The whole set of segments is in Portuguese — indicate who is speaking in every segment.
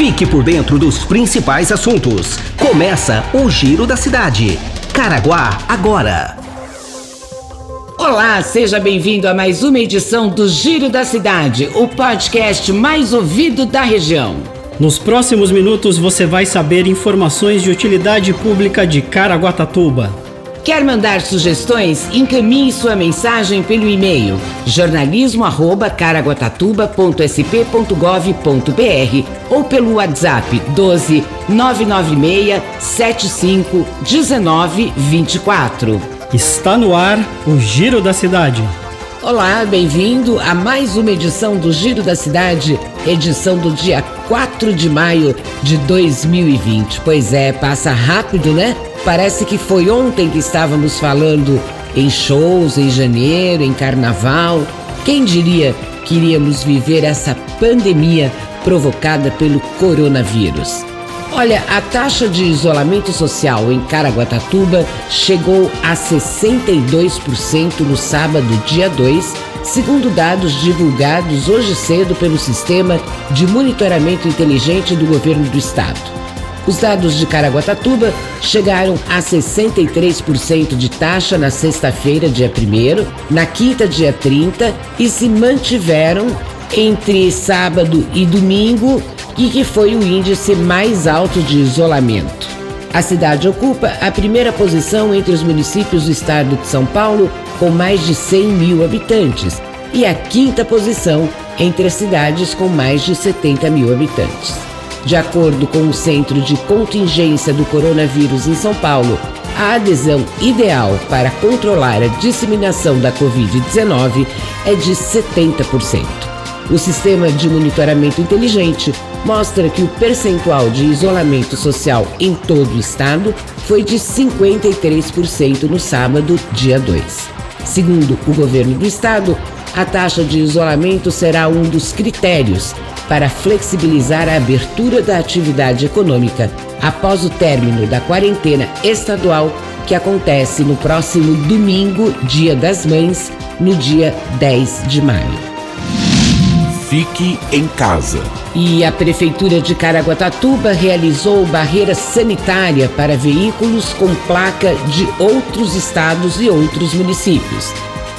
Speaker 1: Fique por dentro dos principais assuntos. Começa o Giro da Cidade. Caraguá agora.
Speaker 2: Olá, seja bem-vindo a mais uma edição do Giro da Cidade, o podcast mais ouvido da região.
Speaker 3: Nos próximos minutos você vai saber informações de utilidade pública de Caraguatatuba.
Speaker 2: Quer mandar sugestões? Encaminhe sua mensagem pelo e-mail jornalismo@caraguatatuba.sp.gov.br ou pelo WhatsApp 12 996 75 19 24.
Speaker 3: Está no ar o Giro da Cidade.
Speaker 2: Olá, bem-vindo a mais uma edição do Giro da Cidade, edição do dia 4 de maio de 2020. Pois é, passa rápido, né? Parece que foi ontem que estávamos falando em shows em janeiro, em carnaval. Quem diria que iríamos viver essa pandemia provocada pelo coronavírus? Olha, a taxa de isolamento social em Caraguatatuba chegou a 62% no sábado, dia 2, segundo dados divulgados hoje cedo pelo Sistema de Monitoramento Inteligente do Governo do Estado. Os dados de Caraguatatuba chegaram a 63% de taxa na sexta-feira, dia 1, na quinta, dia 30, e se mantiveram entre sábado e domingo, e que foi o índice mais alto de isolamento. A cidade ocupa a primeira posição entre os municípios do estado de São Paulo, com mais de 100 mil habitantes, e a quinta posição entre as cidades com mais de 70 mil habitantes. De acordo com o Centro de Contingência do Coronavírus em São Paulo, a adesão ideal para controlar a disseminação da Covid-19 é de 70%. O sistema de monitoramento inteligente mostra que o percentual de isolamento social em todo o estado foi de 53% no sábado, dia 2. Segundo o governo do estado, a taxa de isolamento será um dos critérios para flexibilizar a abertura da atividade econômica após o término da quarentena estadual que acontece no próximo domingo, Dia das Mães, no dia 10 de maio.
Speaker 1: Fique em casa.
Speaker 2: E a Prefeitura de Caraguatatuba realizou barreira sanitária para veículos com placa de outros estados e outros municípios.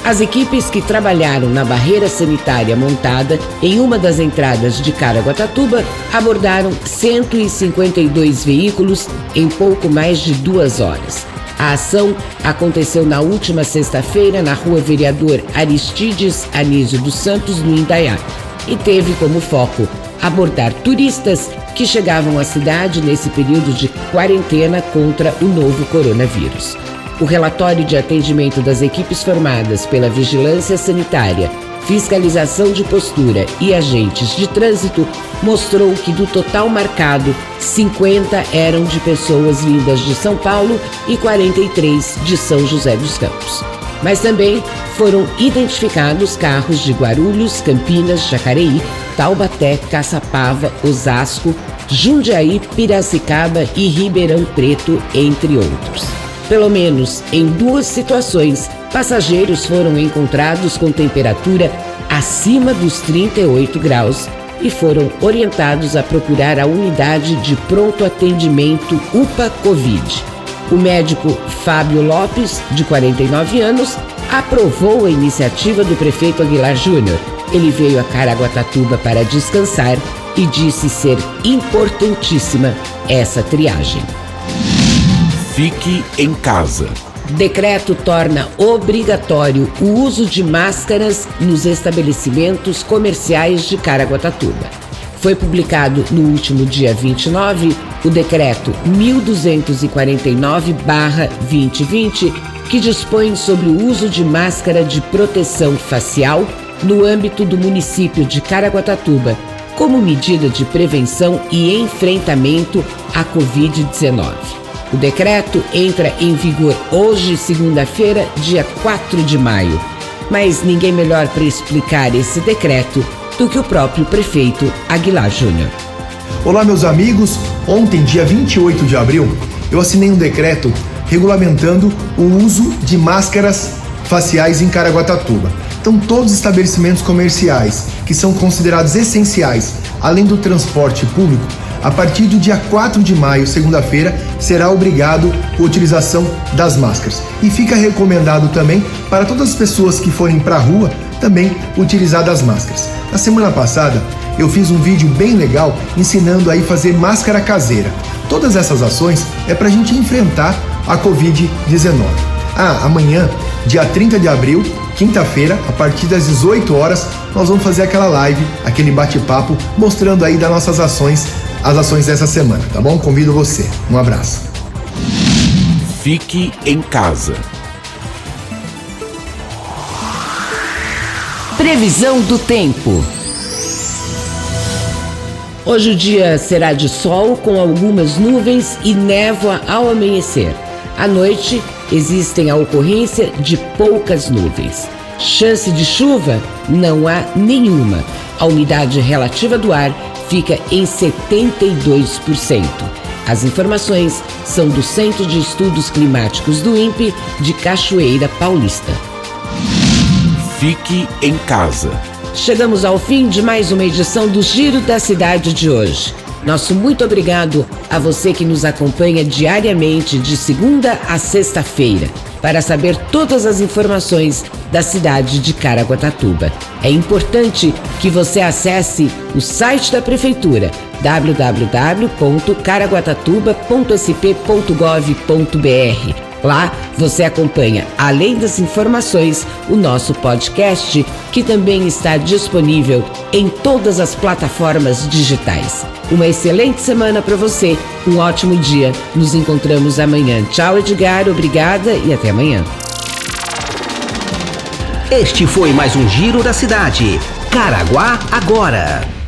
Speaker 2: As equipes que trabalharam na barreira sanitária montada em uma das entradas de Caraguatatuba abordaram 152 veículos em pouco mais de duas horas. A ação aconteceu na última sexta-feira na rua Vereador Aristides Anísio dos Santos, no Indaiá, e teve como foco abordar turistas que chegavam à cidade nesse período de quarentena contra o novo coronavírus. O relatório de atendimento das equipes formadas pela Vigilância Sanitária, Fiscalização de Postura e agentes de trânsito mostrou que do total marcado, 50 eram de pessoas vindas de São Paulo e 43 de São José dos Campos. Mas também foram identificados carros de Guarulhos, Campinas, Jacareí, Taubaté, Caçapava, Osasco, Jundiaí, Piracicaba e Ribeirão Preto, entre outros. Pelo menos em duas situações, passageiros foram encontrados com temperatura acima dos 38 graus e foram orientados a procurar a unidade de pronto atendimento UPA Covid. O médico Fábio Lopes, de 49 anos, aprovou a iniciativa do prefeito Aguilar Júnior. Ele veio a Caraguatatuba para descansar e disse ser importantíssima essa triagem.
Speaker 1: Fique em casa.
Speaker 2: Decreto torna obrigatório o uso de máscaras nos estabelecimentos comerciais de Caraguatatuba. Foi publicado no último dia 29 o decreto 1249/2020, que dispõe sobre o uso de máscara de proteção facial no âmbito do município de Caraguatatuba, como medida de prevenção e enfrentamento à Covid-19. O decreto entra em vigor hoje, segunda-feira, dia 4 de maio. Mas ninguém melhor para explicar esse decreto do que o próprio prefeito Aguilar Júnior.
Speaker 4: Olá, meus amigos. Ontem, dia 28 de abril, eu assinei um decreto regulamentando o uso de máscaras faciais em Caraguatatuba. Então, todos os estabelecimentos comerciais que são considerados essenciais, além do transporte público, a partir do dia 4 de maio, segunda-feira, será obrigado a utilização das máscaras. E fica recomendado também para todas as pessoas que forem para a rua também utilizar das máscaras. Na semana passada, eu fiz um vídeo bem legal ensinando aí fazer máscara caseira. Todas essas ações é para a gente enfrentar a Covid-19. Ah, amanhã, dia 30 de abril, quinta-feira, a partir das 18 horas, nós vamos fazer aquela live, aquele bate-papo, mostrando aí das nossas ações, as ações dessa semana, tá bom? Convido você. Um abraço.
Speaker 1: Fique em casa.
Speaker 2: Previsão do tempo. Hoje o dia será de sol com algumas nuvens e névoa ao amanhecer. À noite, existem a ocorrência de poucas nuvens. Chance de chuva? Não há nenhuma. A umidade relativa do ar fica em 72%. As informações são do Centro de Estudos Climáticos do INPE de Cachoeira Paulista.
Speaker 1: Fique em casa.
Speaker 2: Chegamos ao fim de mais uma edição do Giro da Cidade de hoje. Nosso muito obrigado a você que nos acompanha diariamente de segunda a sexta-feira para saber todas as informações da cidade de Caraguatatuba. É importante que você acesse o site da prefeitura www.caraguatatuba.sp.gov.br Lá você acompanha, além das informações, o nosso podcast, que também está disponível em todas as plataformas digitais. Uma excelente semana para você, um ótimo dia. Nos encontramos amanhã. Tchau, Edgar, obrigada e até amanhã.
Speaker 1: Este foi mais um Giro da Cidade. Caraguá agora.